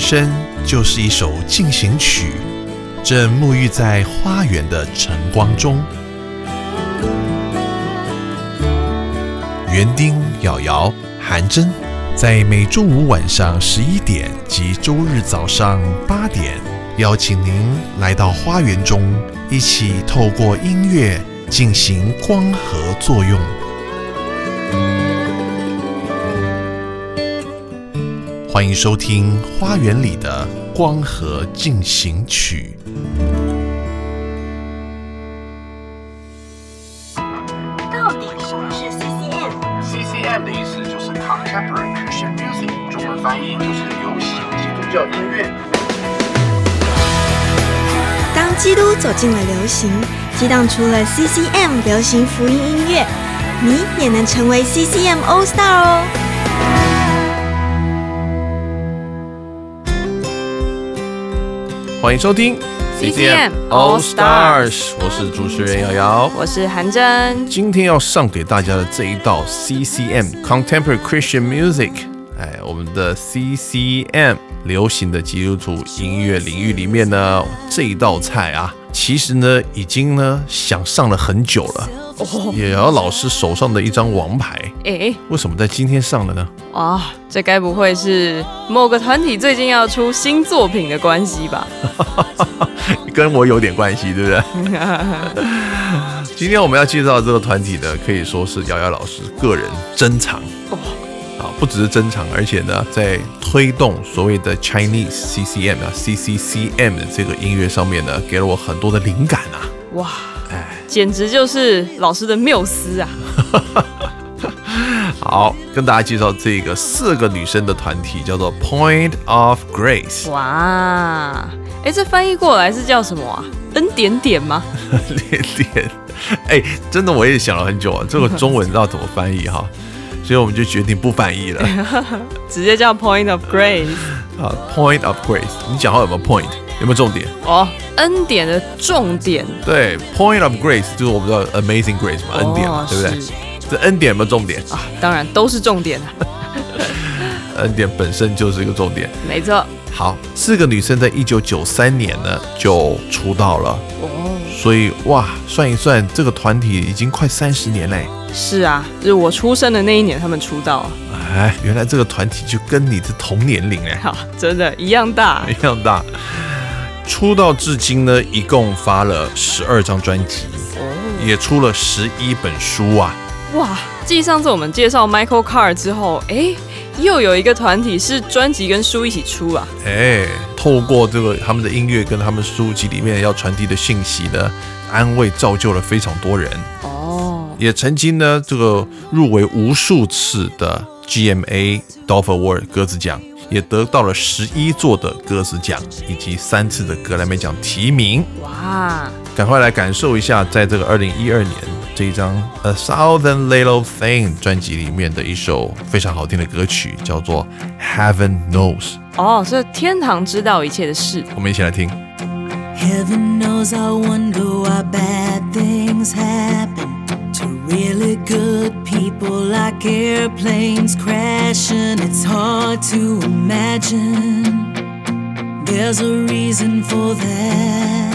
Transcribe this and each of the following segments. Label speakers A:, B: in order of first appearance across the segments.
A: 生就是一首进行曲，正沐浴在花园的晨光中。园丁、瑶瑶、韩真，在每周五晚上十一点及周日早上八点，邀请您来到花园中，一起透过音乐进行光合作用。欢迎收听《花园里的光合进行曲》。
B: 到底什么是
C: CCM？CCM 的意思就是 Contemporary Christian Music，中文翻译就是流行基督教音乐。
B: 当基督走进了流行，激荡出了 CCM 流行福音音乐，你也能成为 CCM All Star 哦！
A: 欢迎收听
D: CCM All Stars
A: 我是主持人瑶瑶。
D: 我是韩真，
A: 今天要上给大家的这一道 CCM Contemporary Christian Music，哎，我们的 CCM 流行的基督徒音乐领域里面呢，这一道菜啊，其实呢已经呢想上了很久了。
D: 哦，
A: 也瑶老师手上的一张王牌，
D: 诶，
A: 为什么在今天上了呢？
D: 哇，这该不会是某个团体最近要出新作品的关系吧？
A: 跟我有点关系，对不对？今天我们要介绍的这个团体呢，可以说是瑶瑶老师个人珍藏。啊，不只是珍藏，而且呢，在推动所谓的 Chinese CCM 啊 CCCM 的这个音乐上面呢，给了我很多的灵感啊。
D: 哇，
A: 哎，
D: 简直就是老师的缪斯啊！
A: 好，跟大家介绍这个四个女生的团体，叫做 Point of Grace。
D: 哇，哎，这翻译过来是叫什么啊？恩典点吗？
A: 点点，哎，真的我也想了很久啊，这个中文要怎么翻译哈？所以我们就决定不翻译了
D: 直接叫 Point of Grace
A: 啊。Point of Grace，你讲话有没有 point？有没有重点？
D: 哦，恩典的重点
A: 对，Point of Grace 就是我们知道 Amazing Grace 嘛，恩典嘛，
D: 哦
A: 对不对
D: 是？
A: 这恩典有没有重点？
D: 啊，当然都是重点啊，
A: 恩典本身就是一个重点。
D: 没错。
A: 好，四个女生在一九九三年呢就出道了，
D: 哦，
A: 所以哇，算一算，这个团体已经快三十年嘞。
D: 是啊，就是我出生的那一年他们出道，
A: 哎，原来这个团体就跟你是同年龄哎，
D: 好，真的，一样大。
A: 一样大。出道至今呢，一共发了十二张专辑，
D: 哦，
A: 也出了十一本书啊。
D: 哇！继上次我们介绍 Michael Carr 之后，哎，又有一个团体是专辑跟书一起出啊。
A: 哎，透过这个他们的音乐跟他们书籍里面要传递的信息呢，安慰造就了非常多人，
D: 哦，
A: 也曾经呢这个入围无数次的 GMA Dove Award 鸽子奖，也得到了十一座的鸽子奖以及三次的格莱美奖提名。
D: 哇，
A: 赶快来感受一下，在这个二零一二年这一张《A Thousand Little Thing》专辑里面的一首非常好听的歌曲，叫做《Heaven Knows》。
D: 哦，所以天堂知道一切的事。
A: 我们一起来听。
E: Heaven knows I wonder why bad things happen really good people like airplanes crashing. It's hard to imagine there's a reason for that.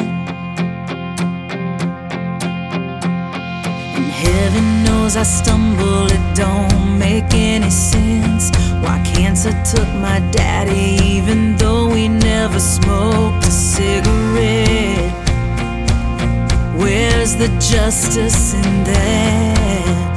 E: And heaven knows I stumble, it don't make any sense. Why cancer took my daddy, even though we never smoked a cigarette? Where's the justice in that?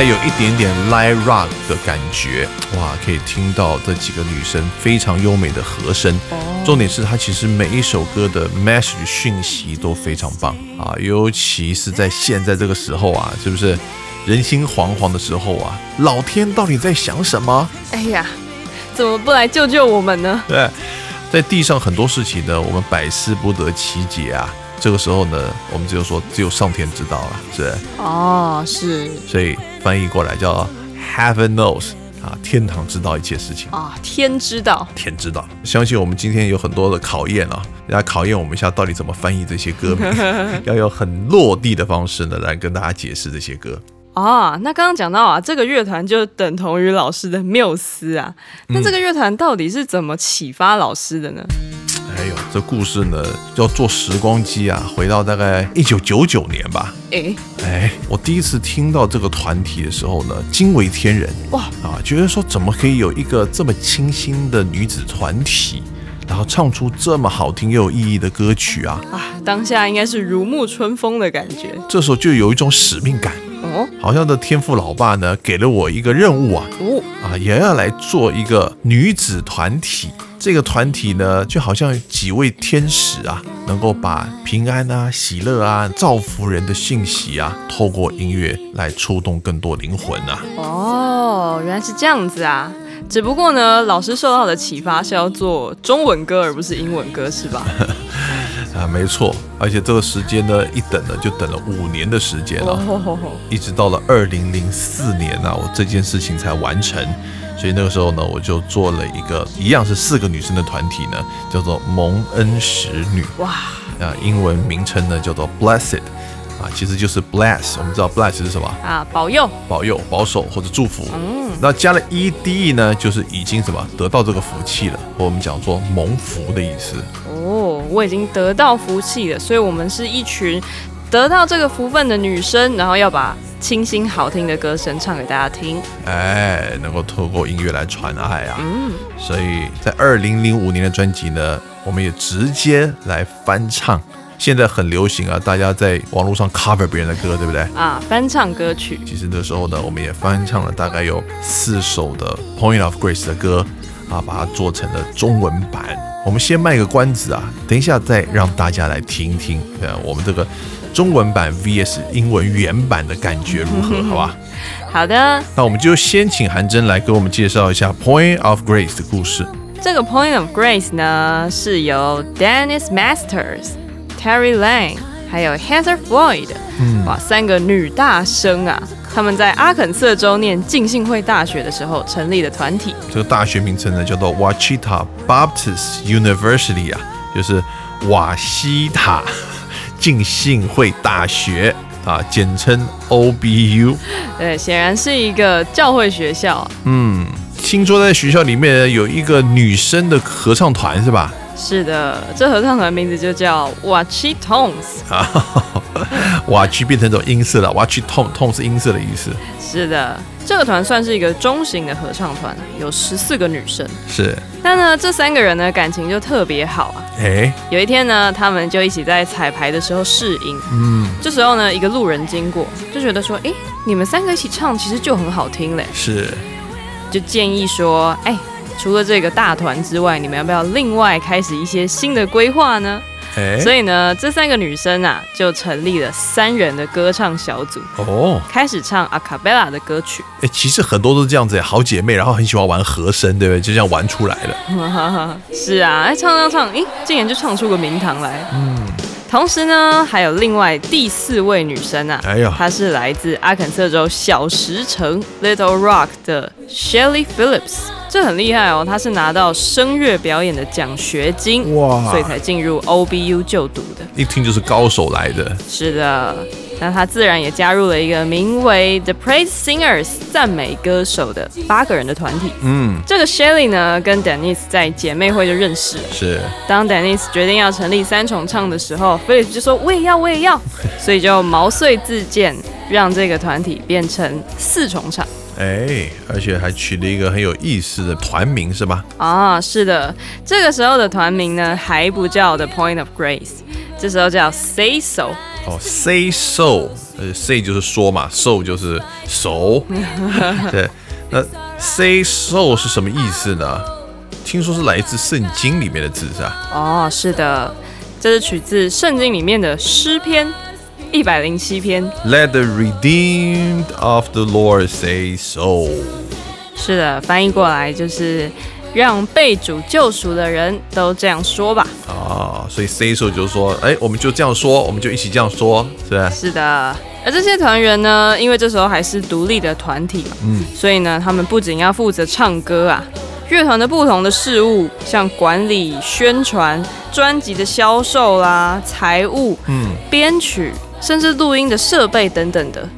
A: 带有一点点 live rock 的感觉，哇，可以听到这几个女生非常优美的和声。重点是它其实每一首歌的 message 讯息都非常棒啊，尤其是在现在这个时候啊，是不是人心惶惶的时候啊？老天到底在想什么？
D: 哎呀，怎么不来救救我们呢？
A: 对，在地上很多事情呢，我们百思不得其解啊。这个时候呢，我们只有说只有上天知道了，是？
D: 哦，是
A: 所以翻译过来叫 Heaven knows 啊，天堂知道一切事情。
D: 啊，天知道。
A: 天知道，相信我们今天有很多的考验啊，来考验我们一下到底怎么翻译这些歌名，要有很落地的方式呢来跟大家解释这些歌。
D: 啊，那刚刚讲到啊，这个乐团就等同于老师的缪斯啊。那这个乐团到底是怎么启发老师的呢？
A: 哎呦，这故事呢要坐时光机啊，回到大概一九九九年吧。
D: 诶，
A: 哎，我第一次听到这个团体的时候呢，惊为天人。
D: 哇。
A: 啊，觉得说怎么可以有一个这么清新的女子团体，然后唱出这么好听又有意义的歌曲啊？
D: 啊，当下应该是如沐春风的感觉。
A: 这时候就有一种使命感，
D: 哦。
A: 好像的天赋老爸呢给了我一个任务啊，
D: 哦。
A: 啊，也要来做一个女子团体。这个团体呢，就好像几位天使啊，能够把平安啊、喜乐啊、造福人的信息啊，透过音乐来触动更多灵魂啊。
D: 哦，原来是这样子啊。只不过呢，老师受到的启发是要做中文歌而不是英文歌，是吧？
A: 啊，没错，而且这个时间呢，一等呢就等了五年的时间了、
D: 哦，
A: 一直到了二零零四年啊，我这件事情才完成。所以那个时候呢，我就做了一个一样是四个女生的团体呢，叫做蒙恩使女
D: 哇，
A: 啊，英文名称呢叫做 Blessed 啊，其实就是 bless。我们知道 bless 是什么？
D: 啊，保佑，
A: 保佑、保守或者祝福。
D: 嗯，
A: 那加了 ed 呢，就是已经什么得到这个福气了，或我们讲说蒙福的意思。
D: 哦，我已经得到福气了，所以我们是一群得到这个福分的女生，然后要把清新好听的歌声唱给大家听。
A: 哎，能够透过音乐来传爱啊。
D: 嗯，
A: 所以在二零零五年的专辑呢，我们也直接来翻唱。现在很流行啊，大家在网络上 cover 别人的歌，对不对？
D: 啊，翻唱歌曲，
A: 其实那时候呢，我们也翻唱了大概有四首的《Point of Grace》的歌啊，把它做成了中文版。我们先卖个关子啊，等一下再让大家来听听，呃，我们这个中文版 VS 英文原版的感觉如何？好吧？
D: 好的，
A: 那我们就先请韩真来给我们介绍一下《Point of Grace》的故事。
D: 这个 Point of Grace 呢是由 Dennis Masters、Terry Lane 还有 Heather Floyd，嗯哇，三个女大生啊，他们在阿肯色州念浸信会大学的时候成立的团体。
A: 这个大学名称呢叫做 Wachita Baptist University 啊，就是瓦西塔浸信会大学啊，简称 OBU。
D: 对，显然是一个教会学校啊。
A: 嗯，听说在学校里面有一个女生的合唱团是吧？
D: 是的，这合唱团名字就叫 Watchy Tones。
A: 啊，瓦区变成这种音色了，瓦区痛痛是音色的意思。
D: 是的，这个团算是一个中型的合唱团，有十四个女生。
A: 是，
D: 但呢，这三个人呢感情就特别好啊。
A: 哎，
D: 有一天呢，他们就一起在彩排的时候试音。
A: 嗯，
D: 这时候呢，一个路人经过，就觉得说，哎，你们三个一起唱，其实就很好听嘞，
A: 是，
D: 就建议说，哎，除了这个大团之外，你们要不要另外开始一些新的规划呢？
A: 哎，
D: 所以呢，这三个女生啊，就成立了三人的歌唱小组，
A: 哦，
D: 开始唱阿卡贝拉的歌曲。
A: 哎，其实很多都是这样子，好姐妹，然后很喜欢玩和声，对不对？就这样玩出来了。
D: 是啊，哎，唱唱唱，诶，竟然就唱出个名堂来。嗯。同时呢，还有另外第四位女生啊，
A: 哎呀
D: 她是来自阿肯色州小石城 Little Rock 的 Shelly Phillips，这很厉害哦，她是拿到声乐表演的奖学金，
A: 哇
D: 所以才进入 OBU 就读的。
A: 一听就是高手来的。
D: 是的，那她自然也加入了一个名为 The Praise Singers 赞美歌手的八个人的团体。
A: 嗯，
D: 这个 Shelly 呢，跟 Denise 在姐妹会就认识了。
A: 是，
D: 当 Denise 决定要成立三重唱的时候，Phillips 就说我也要，我也要，所以就毛遂自荐，让这个团体变成四重唱。
A: 哎，而且还取了一个很有意思的团名，是吧？
D: 啊，是的，这个时候的团名呢还不叫 The Point of Grace，这时候叫 Say So，
F: 哦，say so，呃，say 就是说嘛，so 就是熟，对，那 say so 是什么意思呢？听说是来自圣经里面的字是吧？
D: 哦，是的，这是取自圣经里面的诗篇一百零七篇。
F: Let the redeemed of the Lord say so。
D: 是的，翻译过来就是让被主救赎的人都这样说吧。
F: 啊，所以 say so 就是说，哎，我们就这样说，我们就一起这样说，是吧？
D: 是的，而这些团员呢，因为这时候还是独立的团体嘛，
F: 嗯
D: 所以呢，他们不仅要负责唱歌啊，乐团的不同的事务，像管理、宣传、专辑的销售啦、财务、
F: 嗯，
D: 编曲，甚至录音的设备等等的，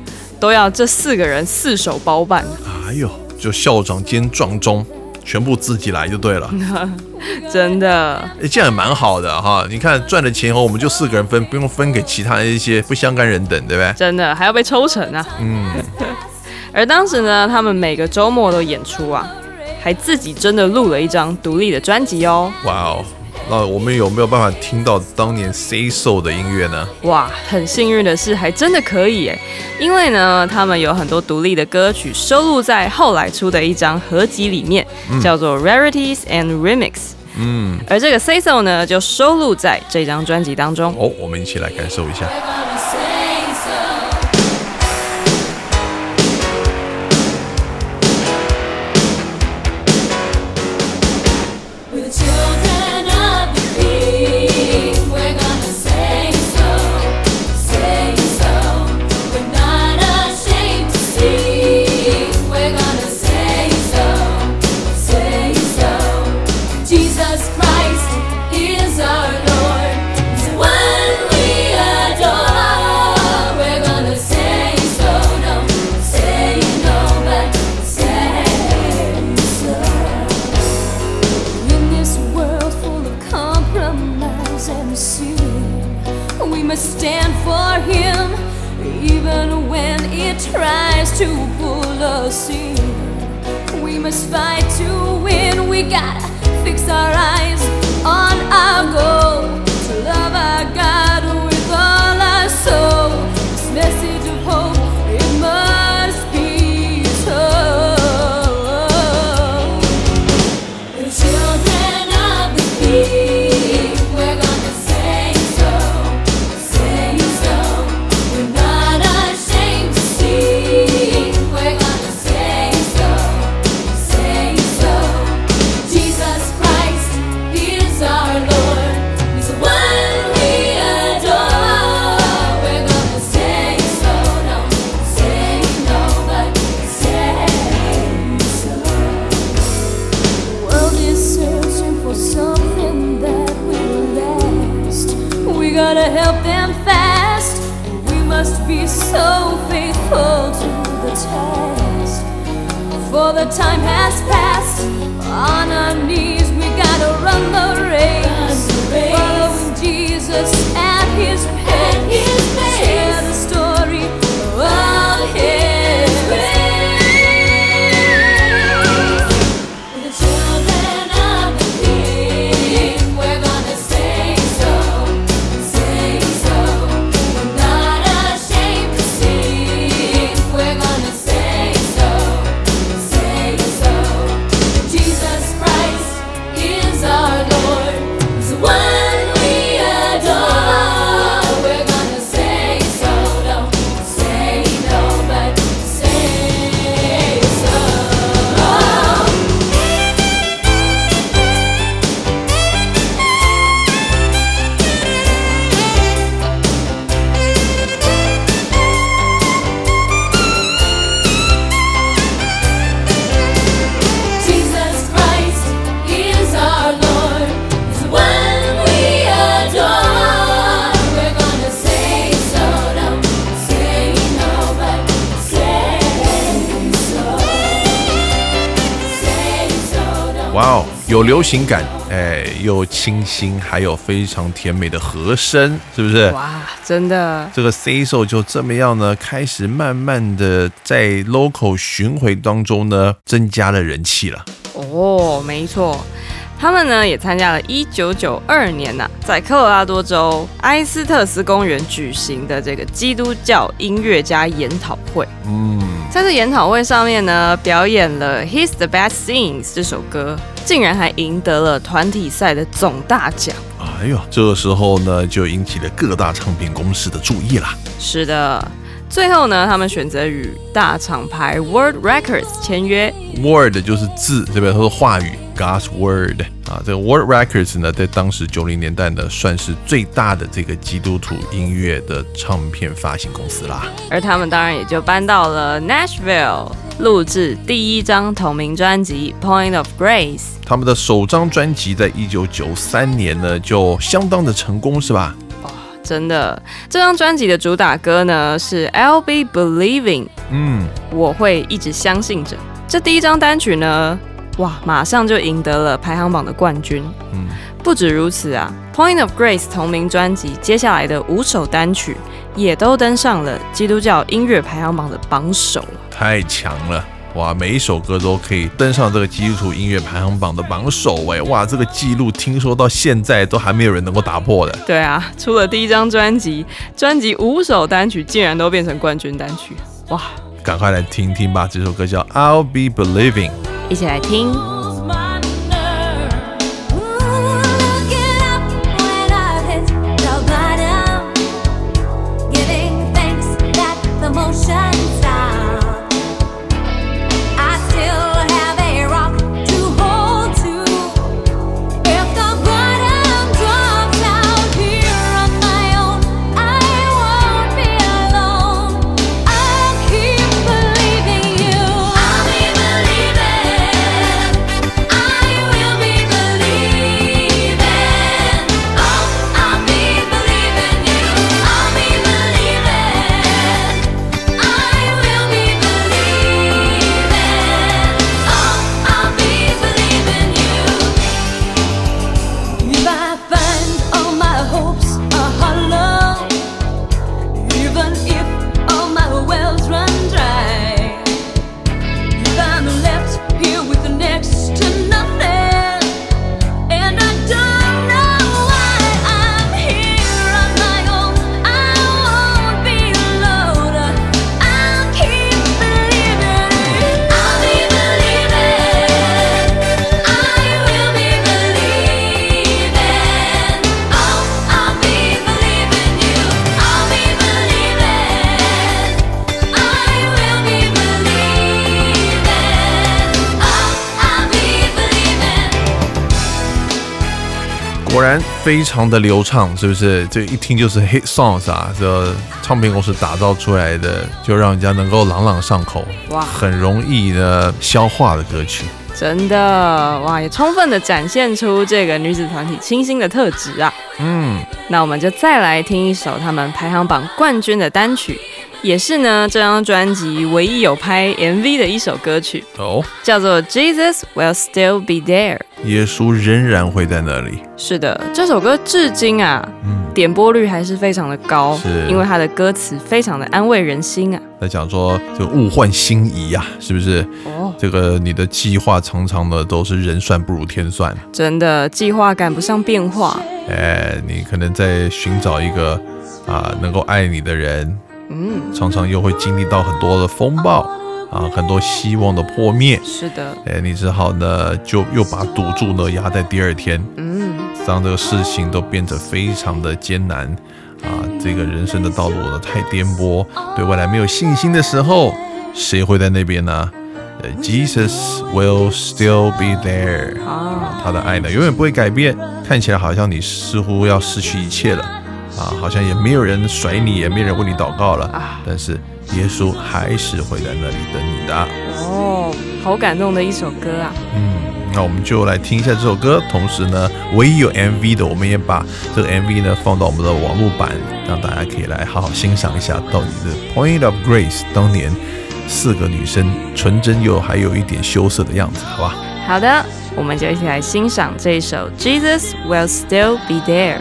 D: 都要这四个人四手包办。
F: 哎呦，就校长兼撞钟，全部自己来就对了。
D: 真的，
F: 哎，这样也蛮好的哈。你看赚的钱后，我们就四个人分，不用分给其他的一些不相干人等，对不对？
D: 真的还要被抽成啊！
F: 嗯，
D: 而当时呢，他们每个周末都演出啊，还自己真的录了一张独立的专辑哦。
F: 哇哦，那我们有没有办法听到当年 Say So 的音乐呢？
D: 哇，很幸运的是，还真的可以耶！因为呢，他们有很多独立的歌曲收录在后来出的一张合集里面，叫做 Rarities and Remix。
F: 嗯，
D: 而这个 Say So 呢，就收录在这张专辑当中。
F: 哦，我们一起来感受一下。流行感，哎，又清新，还有非常甜美的和声，是不是？
D: 哇，真的，
F: 这个 So 就这么样呢，开始慢慢的在 local 巡回当中呢，增加了人气了。
D: 哦，没错，他们呢也参加了1992年呐、在科罗拉多州埃斯特斯公园举行的这个基督教音乐家研讨会。
A: 嗯，
D: 在这研讨会上面呢，表演了《He's the Best Things》这首歌，竟然还赢得了团体赛的总大奖。
A: 哎呦，这个时候呢，就引起了各大唱片公司的注意啦。
D: 是的，最后呢，他们选择与大厂牌 World Records 签约。
A: Word 就是字，对不对？它的话语，God's Word 啊。这个 Word Records 呢，在当时九零年代呢，算是最大的这个基督徒音乐的唱片发行公司啦。
D: 而他们当然也就搬到了 Nashville 录制第一张同名专辑《Point of Grace》。
A: 他们的首张专辑在一九九三年呢，就相当的成功，是吧？
D: 真的，这张专辑的主打歌呢是《I'll Be Believing》，
A: 嗯，
D: 我会一直相信着。这第一张单曲呢，哇，马上就赢得了排行榜的冠军。
A: 嗯
D: 不止如此啊，《Point of Grace》同名专辑接下来的五首单曲也都登上了基督教音乐排行榜的榜首。
A: 太强了。哇，每一首歌都可以登上这个基督徒音乐排行榜的榜首，哎，哇，这个记录听说到现在都还没有人能够打破的。
D: 对啊，出了第一张专辑，专辑五首单曲竟然都变成冠军单曲，哇！
A: 赶快来听听吧，这首歌叫《I'll Be Believing》。
D: 一起来听。
A: 非常的流畅，是不是？这一听就是 hit songs 啊，这唱片公司打造出来的，就让人家能够朗朗上口，
D: 哇
A: 很容易的消化的歌曲。
D: 真的哇，也充分的展现出这个女子团体清新的特质啊。
A: 嗯，
D: 那我们就再来听一首他们排行榜冠军的单曲，也是呢这张专辑唯一有拍 MV 的一首歌曲，
A: 哦，
D: 叫做《Jesus Will Still Be There》。
A: 耶稣仍然会在那里。
D: 是的，这首歌至今啊，
A: 嗯，
D: 点播率还是非常的高，
A: 是
D: 因为它的歌词非常的安慰人心啊。
A: 在讲说就物换星移呀、是不是？
D: 哦，
A: 这个你的计划常常呢都是人算不如天算。
D: 真的计划赶不上变化。
A: 哎，你可能在寻找一个啊能够爱你的人，
D: 嗯，
A: 常常又会经历到很多的风暴啊，很多希望的破灭。
D: 是的，
A: 哎，你只好呢就又把赌注呢压在第二天，
D: 嗯，
A: 当这个事情都变得非常的艰难啊，这个人生的道路呢太颠簸，对未来没有信心的时候，谁会在那边呢？呃，Jesus will still be there。
D: 啊，
A: 他的爱呢，永远不会改变。看起来好像你似乎要失去一切了，啊，好像也没有人甩你，也没有人为你祷告了。
D: 啊
A: 但是耶稣还是会在那里等你的。
D: 哦，好感动的一首歌啊。
A: 嗯，那我们就来听一下这首歌。同时呢，唯一有 MV 的，我们也把这个 MV 呢放到我们的网络版，让大家可以来好好欣赏一下，到底的 Point of Grace 当年四个女生纯真又还有一点羞涩的样子，好吧？
D: 好的，我们就一起来欣赏这一首《Jesus Will Still Be There》。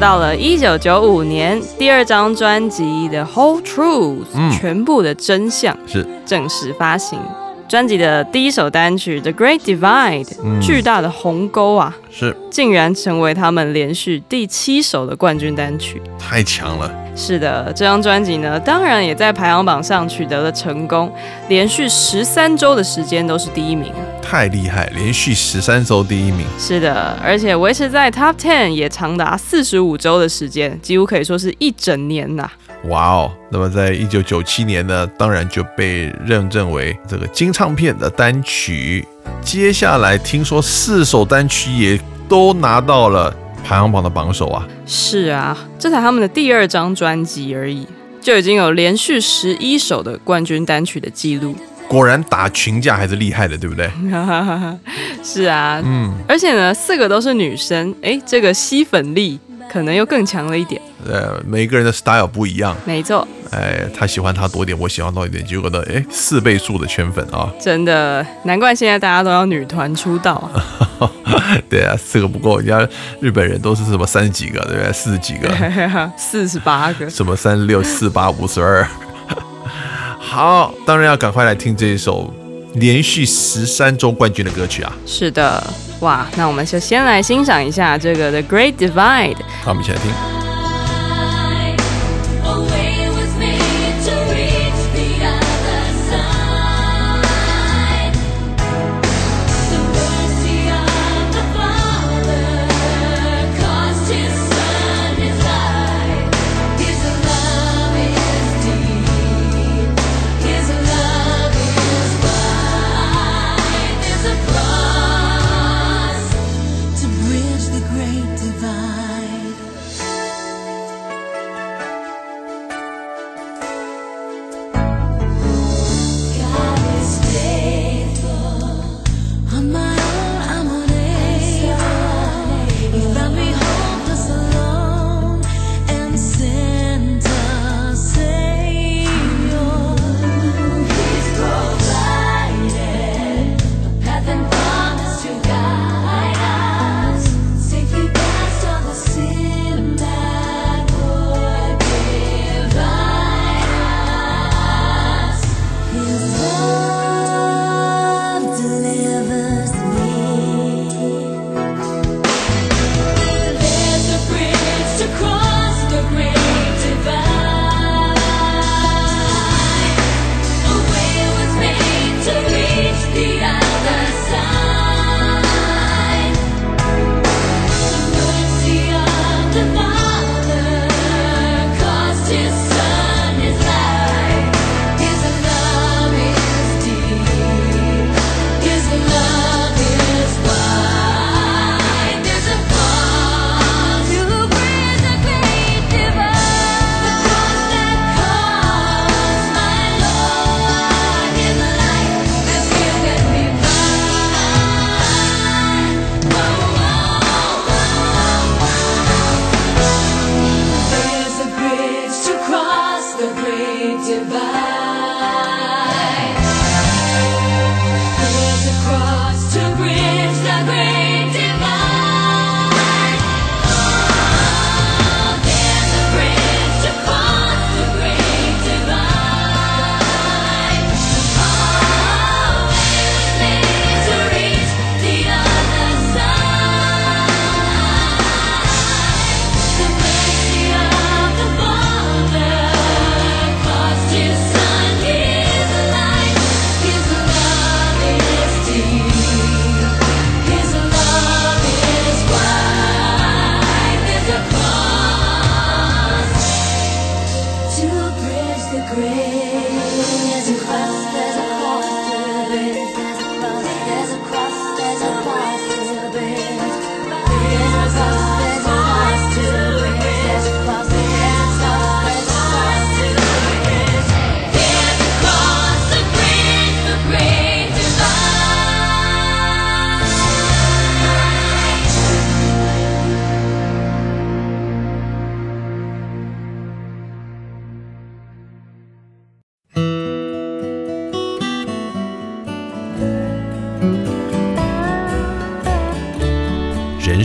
D: 到了一九九五年，第二张专辑《The Whole Truth》
F: 嗯。
D: 全部的真相
F: 是。
D: 正式发行。专辑的第一首单曲《The Great Divide》
F: 嗯
D: 巨大的鸿沟啊，
F: 是。
D: 竟然成为他们连续第七首的冠军单曲。
F: 太强了，
D: 是的，这张专辑呢，当然也在排行榜上取得了成功，连续十三周的时间都是第一名啊。
F: 太厉害，连续十三周第一名，
D: 是的，而且维持在 Top Ten 也长达四十五周的时间，几乎可以说是一整年呐、
F: 哇哦！那么在一九九七年呢，当然就被认证为这个金唱片的单曲。接下来听说四首单曲也都拿到了排行榜的榜首啊，
D: 是啊，这才他们的第二张专辑而已，就已经有连续十一首的冠军单曲的记录。
F: 果然打群架还是厉害的，对不对？
D: 是啊，
F: 嗯，
D: 而且呢，四个都是女生，诶，这个吸粉力可能又更强了一点。
F: 呃，每个人的 style 不一样，
D: 没错，
F: 哎，他喜欢他多一点，我喜欢多一点，结果呢，哎，四倍数的圈粉啊，
D: 真的难怪现在大家都要女团出道啊。
F: 对啊，四个不够，人家日本人都是什么三十几个，对不对？四十几个，
D: 四十八个，
F: 什么三十六、四八、五十二。好，当然要赶快来听这一首连续十三周冠军的歌曲啊！
D: 是的，哇，那我们就先来欣赏一下这个《The Great Divide》。
F: 好，我们一起来听。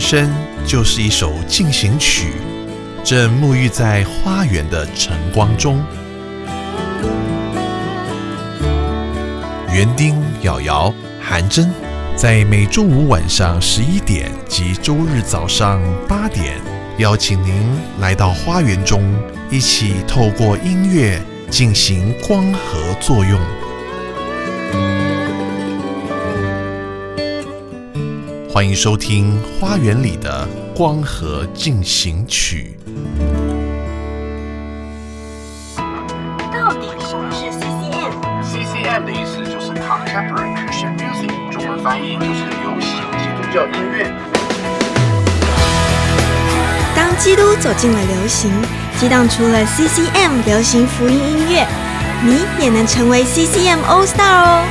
F: 生就是一首进行曲，
A: 正沐浴在花园的晨光中。园丁、瑶瑶、韩真，在每周五晚上十一点及周日早上八点，邀请您来到花园中，一起透过音乐进行光合作用。欢迎收听《花园里的光合进行曲》。
B: 到底什么是
C: CCM？CCM 的意思就是 Contemporary Christian Music，中文翻译就是流行基督教音乐。
B: 当基督走进了流行，激荡出了 CCM 流行福音音乐，你也能成为 CCM All Star 哦！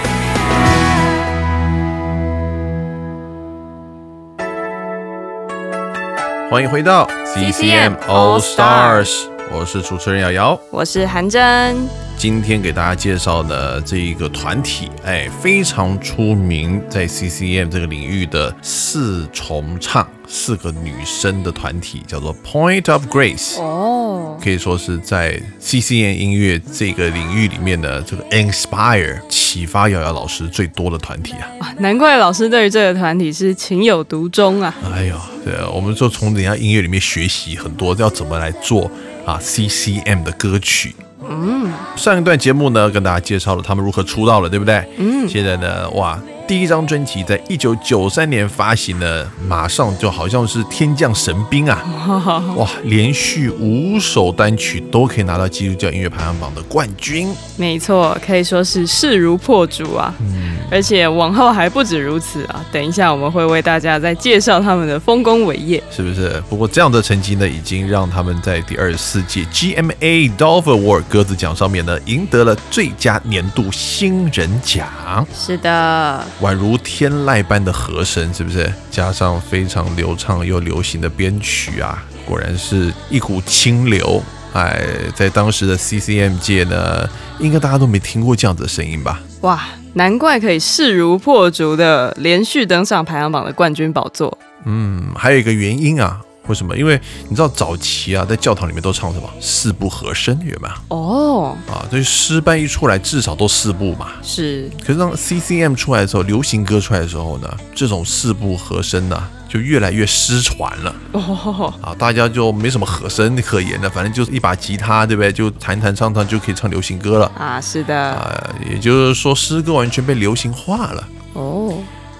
A: 欢迎回到 CCM All Stars，我是主持人瑶瑶。
D: 我是韩真，
A: 今天给大家介绍的这一个团体，哎，非常出名，在 CCM 这个领域的四重唱，四个女生的团体，叫做 Point of Grace。
D: 哦，
A: 可以说是在 CCN 音乐这个领域里面的这个 inspire 启发瑶瑶老师最多的团体啊！
D: 难怪老师对于这个团体是情有独钟啊。
A: 哎呦，对啊，我们就从人家音乐里面学习很多要怎么来做啊 CCM 的歌曲。嗯，上一段节目呢，跟大家介绍了他们如何出道了，对不对？嗯，现在呢，哇，第一张专辑在一九九三年发行呢，马上就好像是天降神兵啊！哇，连续五首单曲都可以拿到基督教音乐排行榜的冠军。
D: 没错，可以说是势如破竹啊。嗯而且往后还不止如此啊！等一下我们会为大家再介绍他们的丰功伟业。
A: 是不是？不过这样的成绩呢，已经让他们在第二十四届 GMA Dove Award 鸽子奖上面呢，赢得了最佳年度新人奖，
D: 是的，
A: 宛如天籁般的和声，是不是？加上非常流畅又流行的编曲啊，果然是一股清流。哎，在当时的 CCM 界呢，应该大家都没听过这样子的声音吧？
D: 哇，难怪可以势如破竹的连续登上排行榜的冠军宝座。
A: 嗯，还有一个原因啊，为什么？因为你知道早期啊，在教堂里面都唱什么四部和声，有没有？
D: 哦，
A: 啊，所以诗班一出来，至少都四部嘛。
D: 是
A: 可是当 CCM 出来的时候，流行歌出来的时候呢，这种四部和声呢，就越来越失传了
D: 哦，
A: 啊，大家就没什么和声可言了，反正就是一把吉他，对不对？就弹弹唱唱就可以唱流行歌了
D: 啊，是的，
A: 啊，也就是说诗歌完全被流行化了。
D: 哦，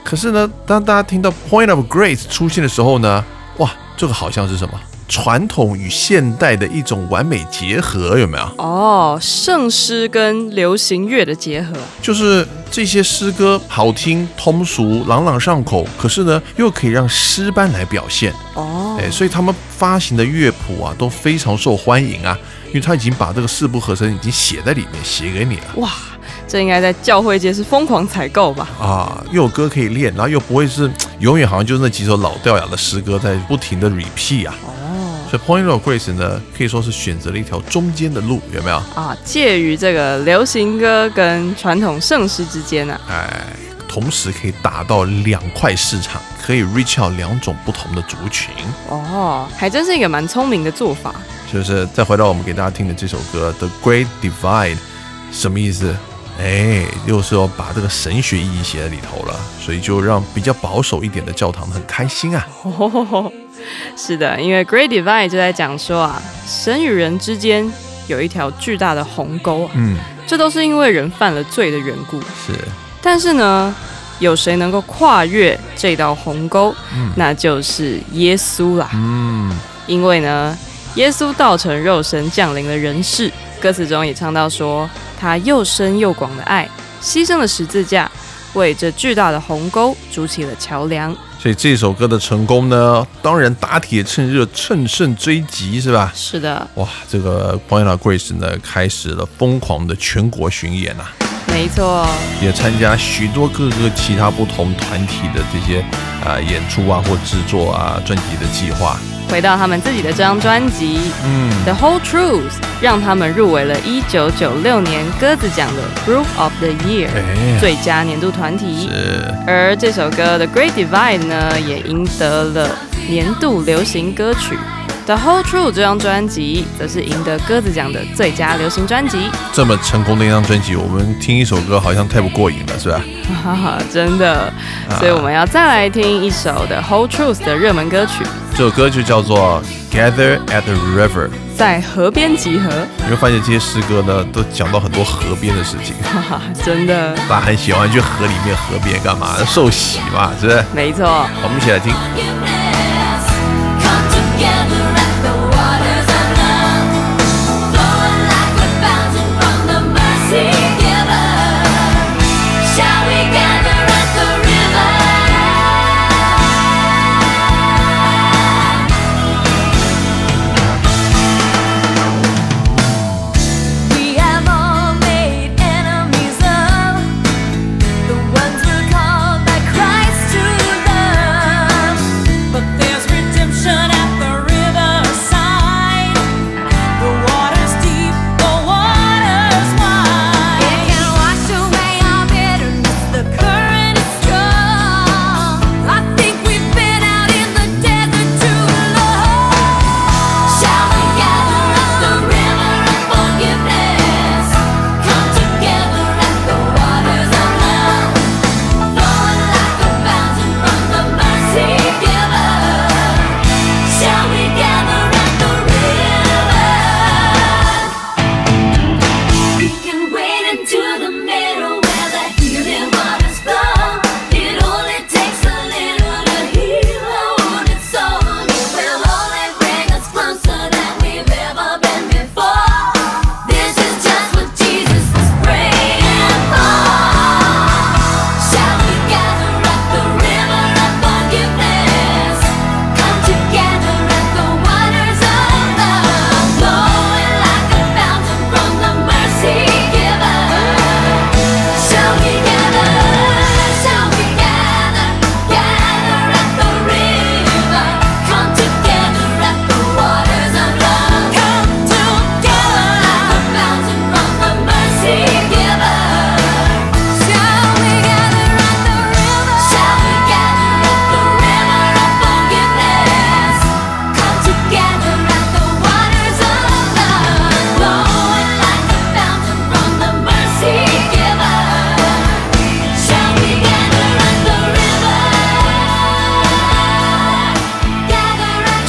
A: 可是呢，当大家听到 Point of Grace 出现的时候呢，哇，这个好像是什么？传统与现代的一种完美结合，有没有？
D: 哦，圣诗跟流行乐的结合，
A: 就是这些诗歌好听、通俗、朗朗上口，可是呢，又可以让诗班来表现，
D: 哦，
A: 哎，所以他们发行的乐谱啊都非常受欢迎啊，因为他已经把这个四部和声已经写在里面，写给你了
D: 哇，这应该在教会界是疯狂采购吧？
A: 啊，又有歌可以练，然后又不会是永远好像就是那几首老掉牙的诗歌在不停的 repeat 啊。
D: 哦，
A: 所以 Point of Grace 呢，可以说是选择了一条中间的路，有没有？
D: 啊，介于这个流行歌跟传统圣诗之间啊。
A: 哎，同时可以打到两块市场，可以 reach out 两种不同的族群，
D: 哦，还真是一个蛮聪明的做法。
A: 是不是？再回到我们给大家听的这首歌《The Great Divide》，什么意思？哎，又是要把这个神学意义写在里头了，所以就让比较保守一点的教堂很开心啊。
D: 哦，是的，因为 Great Divide 就在讲说啊，神与人之间有一条巨大的鸿沟啊，
A: 嗯，
D: 这都是因为人犯了罪的缘故。
A: 是，
D: 但是呢，有谁能够跨越这道鸿沟？
A: 嗯
D: 那就是耶稣啦。
A: 嗯，
D: 因为呢，耶稣道成肉身降临了人世，歌词中也唱到说，他又深又广的爱，牺牲了十字架，为这巨大的鸿沟筑起了桥梁。
A: 所以这首歌的成功呢，当然打铁趁热，乘胜追击，是吧？
D: 是的，
A: 哇，这个 of Grace 呢，开始了疯狂的全国巡演啊，
D: 没错，
A: 也参加许多各个其他不同团体的这些啊、演出啊或制作啊专辑的计划。
D: 回到他们自己的这张专辑
A: 嗯《
D: The Whole Truth》，让他们入围了1996年鸽子奖的 Group of the Year
A: 哎
D: 最佳年度团体。而这首歌《The Great Divide》呢，也赢得了年度流行歌曲。The Whole Truth》这张专辑则是赢得鸽子奖的最佳流行专辑。
F: 这么成功的一张专辑，我们听一首歌好像太不过瘾了，是吧？
D: 哈哈，真的，所以我们要再来听一首 The《Whole Truth》的热门歌曲，
F: 这首歌就叫做《Gather at the River》。
D: 在河边集合，
F: 你会发现这些诗歌呢，都讲到很多河边的事情。
D: 哈哈，真的，
F: 大家很喜欢去河里面、河边干嘛？受洗嘛，是不是？
D: 没错。
F: 我们一起来听。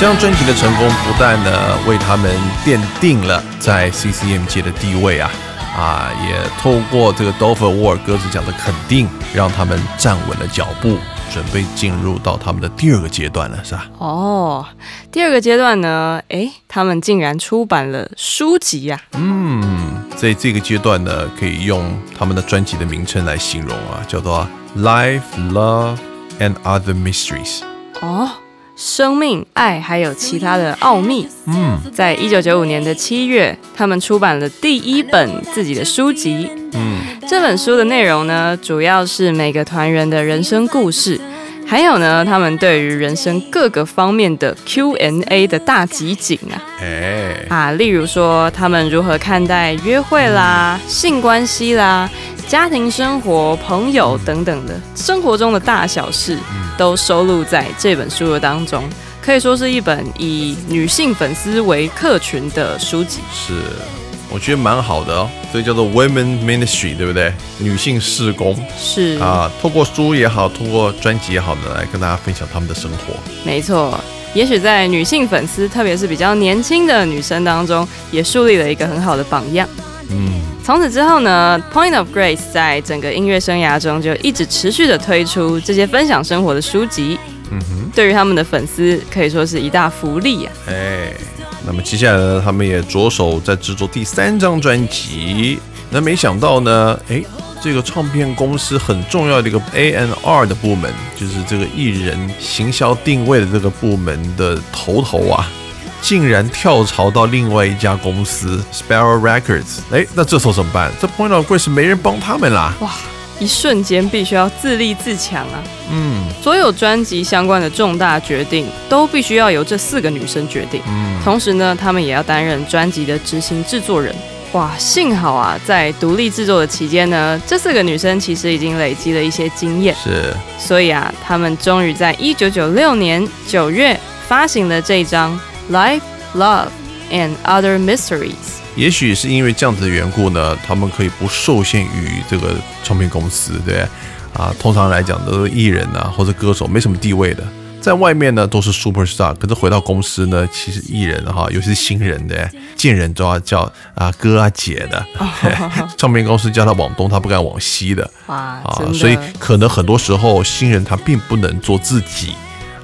F: 张专辑的成功不但呢为他们奠定了在 CCM 界的地位啊，啊，也透过这个 Dover Award 鸽子奖的肯定，让他们站稳了脚步，准备进入到他们的第二个阶段了，是吧？
D: 哦，第二个阶段呢，诶，他们竟然出版了书籍呀、
F: 嗯，在这个阶段呢，可以用他们的专辑的名称来形容啊，叫做 Life, Love and Other Mysteries。
D: 哦，生命、爱还有其他的奥秘。
F: 嗯，
D: 在一九九五年的七月，他们出版了第一本自己的书籍。
F: 嗯，
D: 这本书的内容呢，主要是每个团员的人生故事，还有呢，他们对于人生各个方面的 Q&A 的大集锦啊
F: 哎，
D: 啊，例如说他们如何看待约会啦、性关系啦、家庭生活、朋友等等的生活中的大小事，都收录在这本书的当中。可以说是一本以女性粉丝为客群的书籍。
F: 是，我觉得蛮好的哦，所以叫做 Women Ministry，对不对？女性事工
D: 是
F: 啊，透过书也好，透过专辑也好呢，来跟大家分享他们的生活。
D: 没错，也许在女性粉丝，特别是比较年轻的女生当中，也树立了一个很好的榜样。
F: 嗯，
D: 从此之后呢，Point of Grace 在整个音乐生涯中就一直持续的推出这些分享生活的书籍，
F: 嗯哼，
D: 对于他们的粉丝可以说是一大福利啊。
F: 哎，那么接下来呢，他们也着手在制作第三张专辑。那没想到呢，哎，这个唱片公司很重要的一个 A N R 的部门，就是这个艺人行销定位的这个部门的头头啊，竟然跳槽到另外一家公司 Sparrow Records。哎，那这时候怎么办？这 Point of Grace 没人帮他们啦。
D: 哇，一瞬间必须要自立自强啊！
F: 嗯
D: 所有专辑相关的重大决定都必须要由这四个女生决定。
F: 嗯，
D: 同时呢，她们也要担任专辑的执行制作人。哇，幸好啊，在独立制作的期间呢，这四个女生其实已经累积了一些经验，
F: 是
D: 所以啊，她们终于在一九九六年九月发行了这张《Life Love and Other Mysteries。
A: 也许是因为这样子的缘故呢，他们可以不受限于这个唱片公司，对。啊，通常来讲都是艺人啊或者歌手，没什么地位的，在外面呢都是 super star，可是回到公司呢，其实艺人哈，尤其是新人的，见人都要叫啊哥啊姐的，唱片公司叫他往东，他不敢往西的。
D: 哇，
A: 啊所以可能很多时候新人他并不能做自己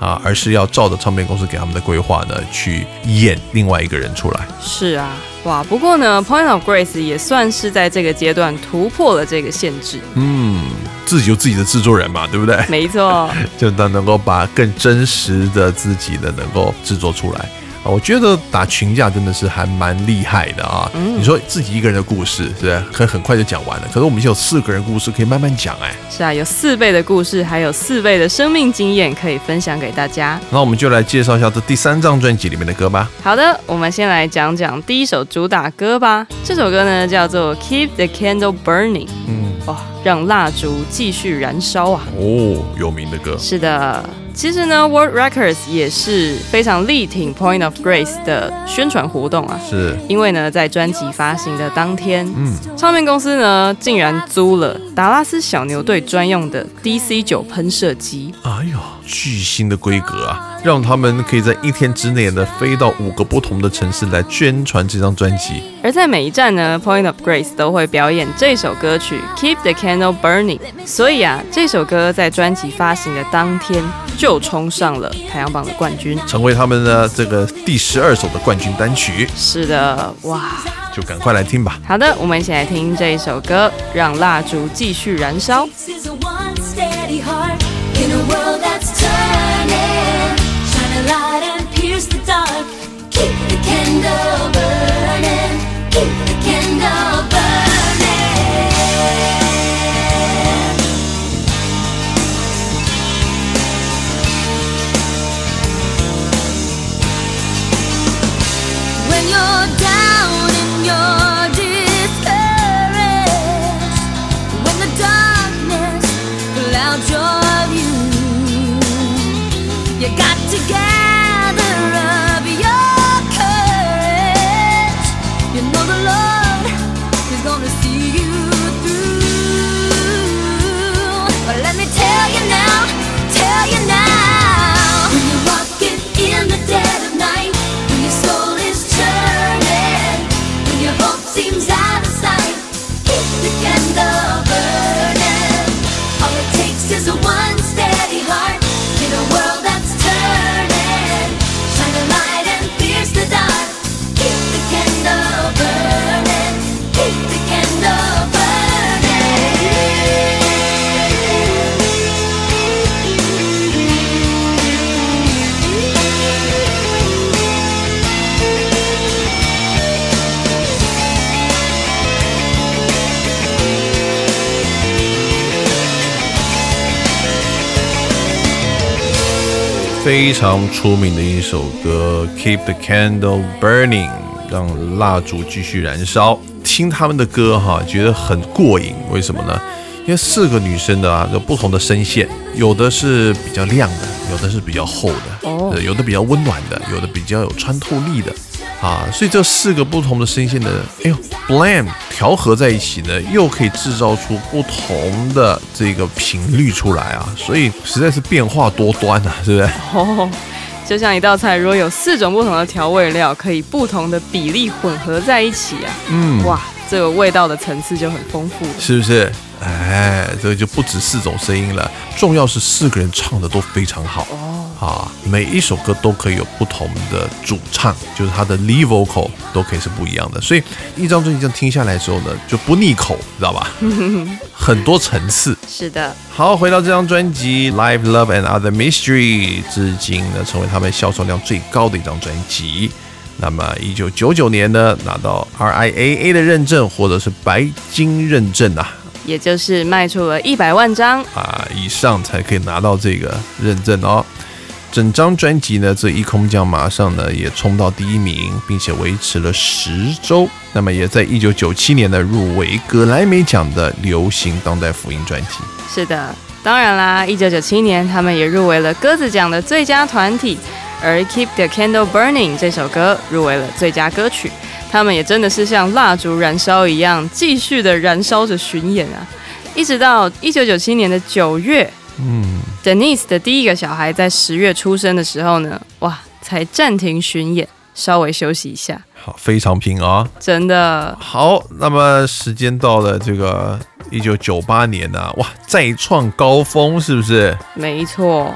A: 啊，而是要照着唱片公司给他们的规划呢去演另外一个人出来。
D: 是啊，哇！不过呢，Point of Grace 也算是在这个阶段突破了这个限制。
A: 嗯，自己有自己的制作人嘛，对不对？
D: 没错，
A: 就能能够把更真实的自己的能够制作出来啊。我觉得打群架真的是还蛮厉害的啊。你说自己一个人的故事，是不是可以很快就讲完了？可是我们有四个人故事可以慢慢讲哎。
D: 是啊，有四倍的故事，还有四倍的生命经验可以分享给大家。
A: 那我们就来介绍一下这第三张专辑里面的歌吧。
D: 好的，我们先来讲讲第一首主打歌吧。这首歌呢叫做《Keep the Candle Burning》。
A: 嗯，
D: 哇，让蜡烛继续燃烧啊！
A: 哦，有名的歌。
D: 是的，其实呢，World Records 也是非常力挺 Point of Grace 的宣传活动啊。
A: 是，
D: 因为呢，在专辑发行的当天，
A: 嗯，
D: 唱片公司呢竟然租了达拉斯小牛队专用的 DC 九喷射机，
A: 哎呦，巨星的规格啊，让他们可以在一天之内呢飞到五个不同的城市来宣传这张专辑。
D: 而在每一站呢，Point of Grace 都会表演这首歌曲《Keep the Candle Burning》，所以啊，这首歌在专辑发行的当天就冲上了排行榜的冠军。
A: 成为他们的这个第十二首的冠军单曲，
D: 是的，哇！
A: 就赶快来听吧。
D: 好的，我们一起来听这一首歌，让蜡烛继续燃烧。
F: Light and pierce the dark. Keep the candle burning. Keep
A: 非常出名的一首歌《Keep the Candle Burning》，让蜡烛继续燃烧。听他们的歌哈，觉得很过瘾。为什么呢？因为四个女生的啊，有不同的声线，有的是比较亮的，有的是比较厚的，有的比较温暖的，有的比较有穿透力的。啊，所以这四个不同的声线的，哎呦，blend 调和在一起呢，又可以制造出不同的这个频率出来啊，所以实在是变化多端啊，是不是？
D: 哦，就像一道菜，如果有四种不同的调味料，可以不同的比例混合在一起啊，
A: 嗯，
D: 哇，这个味道的层次就很丰富。
A: 是不是？哎，这个就不止四种声音了，重要是四个人唱的都非常好哦。啊，每一首歌都可以有不同的主唱，就是他的 lead vocal 都可以是不一样的，所以一张专辑这样听下来之后呢，就不腻口，知道吧？很多层次。
D: 是的，
A: 好，回到这张专辑《Live Love and Other Mystery》，至今呢成为他们销售量最高的一张专辑。那么，一九九九年呢拿到 RIAA 的认证，或者是白金认证啊
D: 也就是卖出了一百万张。
A: 啊以上才可以拿到这个认证哦。整张专辑呢，这一空降马上呢也冲到第一名，并且维持了十周。那么也在一九九七年呢入围格莱美奖的流行当代福音专辑。
D: 是的，当然啦，一九九七年他们也入围了鸽子奖的最佳团体，
F: 而《Keep the Candle Burning》这首歌入围了最佳歌曲。他们也真的是像蜡烛燃烧一样，继续的燃烧着巡演啊，一直到一九九七年的九月，
A: 嗯
F: ，Denise 的第一个小孩在十月出生的时候呢，哇，才暂停巡演，稍微休息一下。
A: 好，非常拼啊。
F: 真的，
A: 好，那么时间到了这个一九九八年呢、哇，再创高峰，是不是？
F: 没错，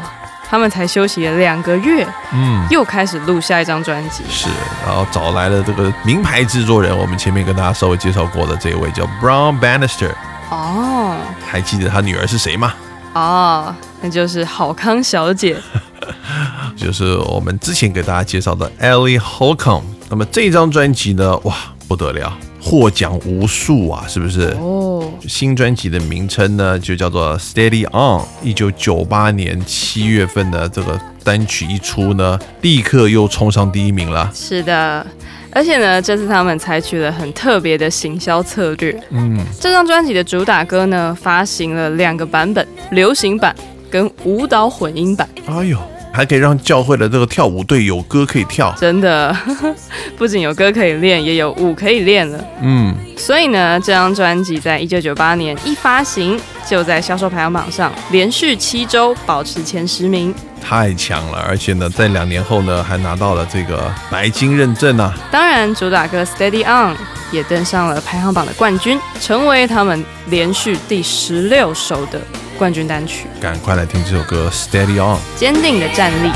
F: 他们才休息了两个月，
A: 嗯，
F: 又开始录下一张专辑。
A: 是，然后找来了这个名牌制作人，我们前面跟大家稍微介绍过的这一位叫 Brown Bannister，
F: 哦
A: 还记得他女儿是谁吗？
F: 哦，那就是好康小姐。
A: 就是我们之前给大家介绍的 Ellie Holcomb。那么这张专辑呢，哇，不得了，获奖无数啊，是不是？
F: 哦，
A: 新专辑的名称呢，就叫做 Steady On。一九九八年七月份的这个单曲一出呢，立刻又冲上第一名了。
F: 是的。而且呢，这次他们采取了很特别的行销策略。
A: 嗯，
F: 这张专辑的主打歌呢，发行了两个版本，流行版跟舞蹈混音版。
A: 哎呦，还可以让教会的这个跳舞队有歌可以跳。
F: 真的，不仅有歌可以练，也有舞可以练了。
A: 嗯，
F: 所以呢，这张专辑在一九九八年一发行，就在销售排行榜上连续七周保持前十名。
A: 太强了，而且呢，在两年后呢，还拿到了这个白金认证啊。
F: 当然，主打歌《Steady On》也登上了排行榜的冠军，成为他们连续第十六首的冠军单曲。
A: 赶快来听这首歌《Steady On》。
F: 坚定的站立。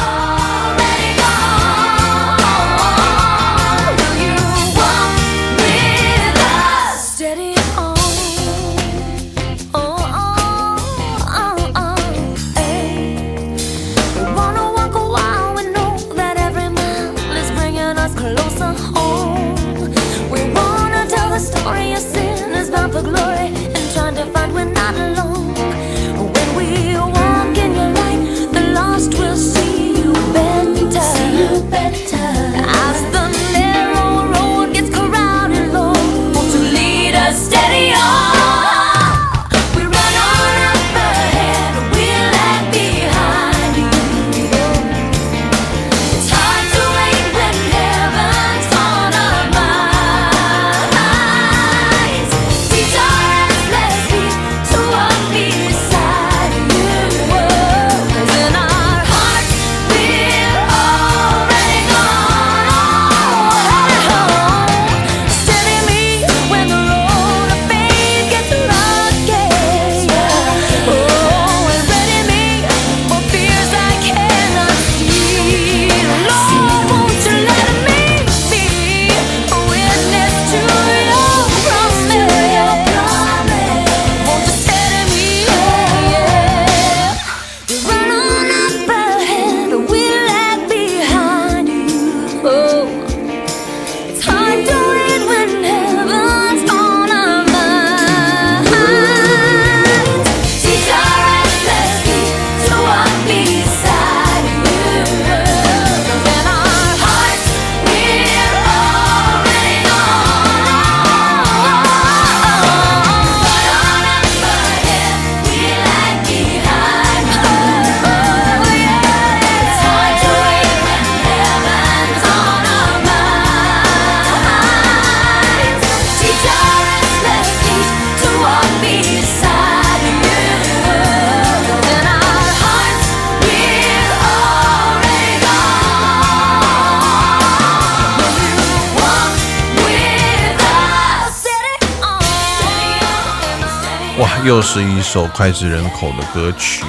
A: 又是一首脍炙人口的歌曲。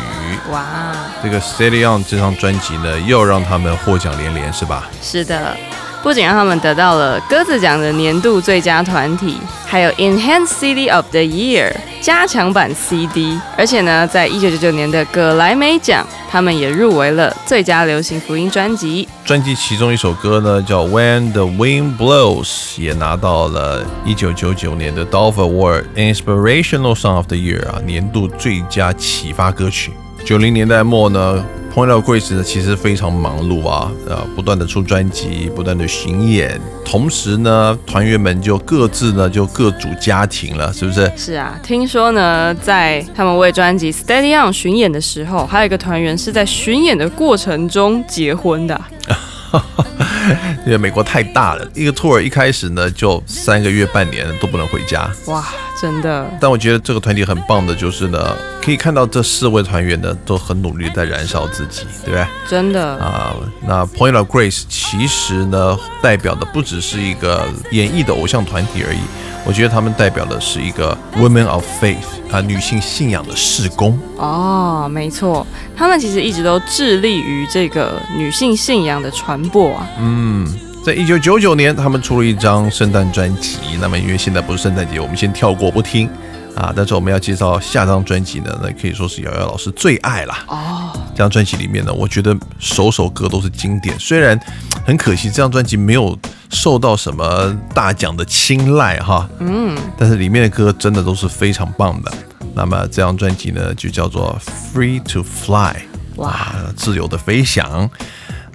F: 哇，
A: 这个《Steady On》这张专辑呢，又让他们获奖连连，是吧？
F: 是的，不仅让他们得到了鸽子奖的年度最佳团体，还有 Enhanced CD of the Year 加强版 CD，而且呢，在一九九九年的葛莱美奖，他们也入围了最佳流行福音专辑。
A: 专辑其中一首歌呢，叫《When the Wind Blows》，也拿到了一九九九年的 Dove Award Inspirational Song of the Year 啊，年度最佳启发歌曲。九零年代末呢，Point of Grace 呢其实非常忙碌啊，呃，不断的出专辑，不断的巡演，同时呢，团员们就各自呢就各组家庭了，是不是？
F: 是啊，听说呢，在他们为专辑《Steady On》巡演的时候，还有一个团员是在巡演的过程中结婚的啊。
A: 因为美国太大了，一个 tour 一开始呢就三个月半年都不能回家。
D: 哇，真的，
A: 但我觉得这个团体很棒的，就是呢，可以看到这四位团员呢都很努力在燃烧自己，对不对？
D: 真的，
A: 啊，那 Point of Grace 其实呢，代表的不只是一个演艺的偶像团体而已，我觉得他们代表的是一个 Women of Faith 啊，女性信仰的事工。
D: 哦，没错，他们其实一直都致力于这个女性信仰的传播啊。
A: 嗯，在一九九九年，他们出了一张圣诞专辑。那么因为现在不是圣诞节，我们先跳过不听啊。但是我们要介绍下张专辑呢，那可以说是瑶瑶老师最爱啦。
D: 哦，
A: 这张专辑里面呢，我觉得首首歌都是经典。虽然很可惜，这张专辑没有受到什么大奖的青睐哈，
D: 嗯，
A: 但是里面的歌真的都是非常棒的。那么这张专辑呢，就叫做《Free to Fly》，
D: 哇
A: 啊，自由的飞翔。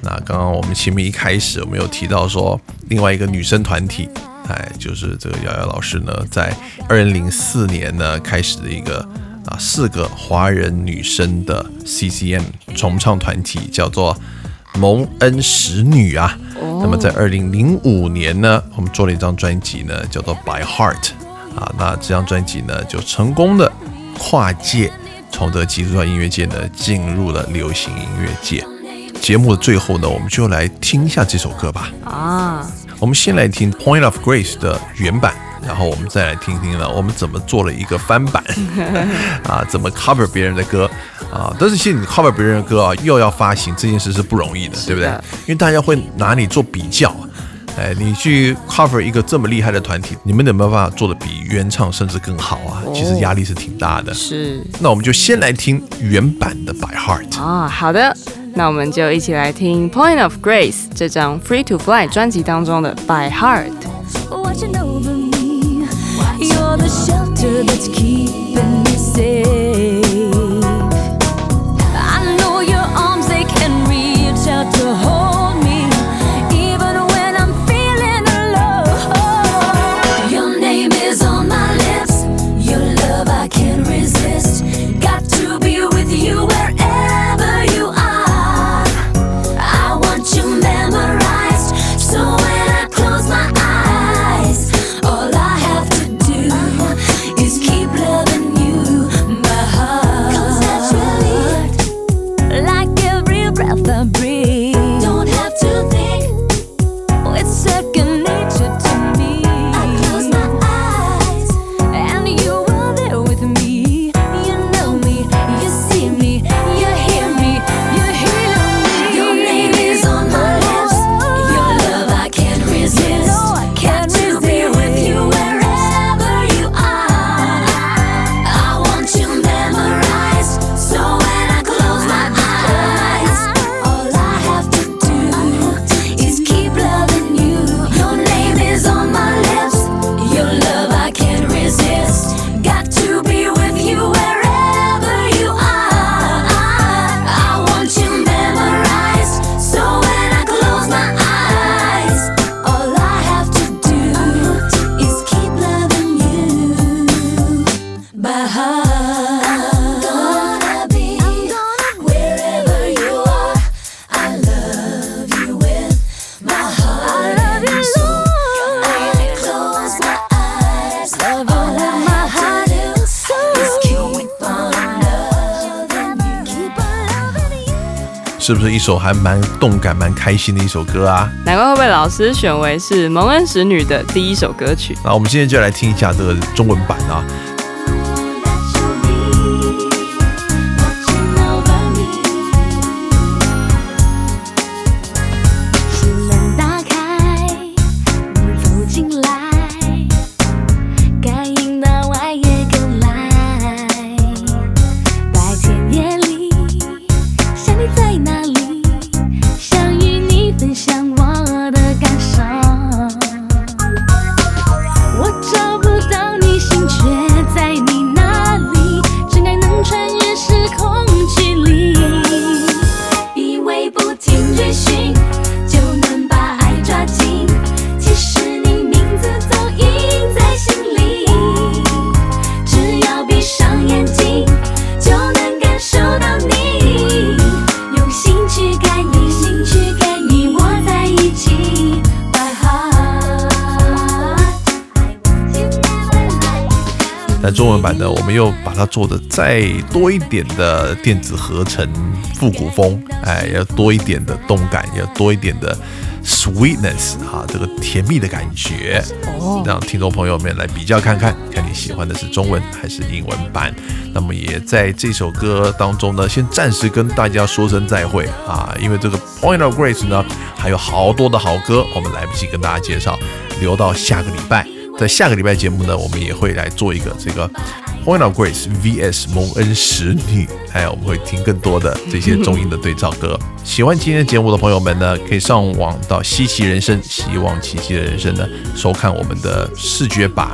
A: 那刚刚我们前面一开始我们有提到说，另外一个女生团体，哎，就是这个瑶瑶老师呢，在二零零四年呢开始的一个啊四个华人女生的 CCM 重唱团体，叫做蒙恩使女啊。那么在二零零五年呢，我们做了一张专辑呢，叫做《By Heart》啊。那这张专辑呢，就成功的跨界，从这个基督教音乐界呢，进入了流行音乐界。节目的最后呢，我们就来听一下这首歌吧。
D: 啊，
A: 我们先来听《Point of Grace》的原版，然后我们再来听听呢，我们怎么做了一个翻版 啊，怎么 cover 别人的歌啊。但是其实你 cover 别人的歌啊，又要发行这件事是不容易的，对不对？因为大家会拿你做比较。哎，你去 cover 一个这么厉害的团体，你们有没有办法做的比原唱甚至更好啊？其实压力是挺大的。
D: 是
A: 那我们就先来听原版的《By Heart》。
D: 啊，好的，那我们就一起来听《Point of Grace》这张《Free to Fly》专辑当中的《By Heart》。
F: watching over me. You're the shelter that's keeping me safe.
A: 首还蛮动感、蛮开心的一首歌啊？
D: 难怪会被老师选为是蒙恩使女的第一首歌曲。
A: 那我们现在就来听一下这个中文版啊。它做的再多一点的电子合成复古风，哎，要多一点的动感，要多一点的 sweetness 啊，这个甜蜜的感觉，
D: 哦
A: 让听众朋友们来比较看看，看你喜欢的是中文还是英文版。那么也在这首歌当中呢，先暂时跟大家说声再会啊，因为这个 Point of Grace 呢，还有好多的好歌，我们来不及跟大家介绍，留到下个礼拜。在下个礼拜节目呢，我们也会来做一个这个 Point of Grace vs 蒙恩使女，哎，我们会听更多的这些中英的对照歌。喜欢今天节目的朋友们呢，可以上网到稀奇人生，希望奇迹的人生呢，收看我们的视觉版。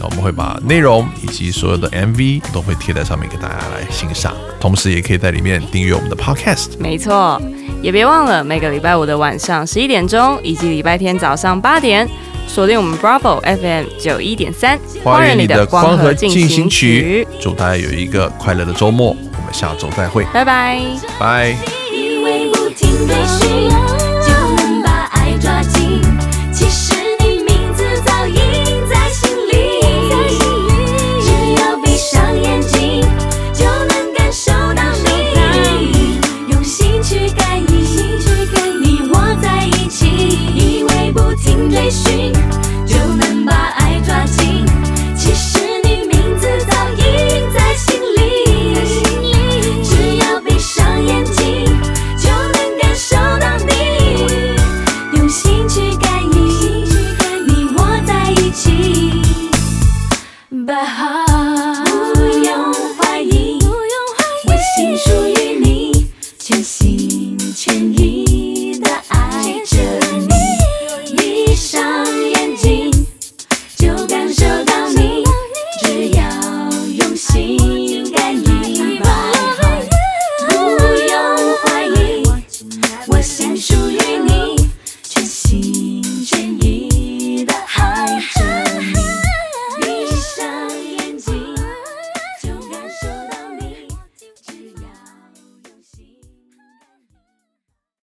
A: 那我们会把内容以及所有的 MV 都会贴在上面给大家来欣赏，同时也可以在里面订阅我们的 Podcast。
D: 没错，也别忘了每个礼拜五的晚上十一点钟，以及礼拜天早上八点，锁定我们 Bravo FM 九一点三，
A: 花园里的光和进行
D: 行
A: 曲，祝大家有一个快乐的周末，我们下周再会，
D: 拜拜。
A: 拜。
F: 因为不停的需要。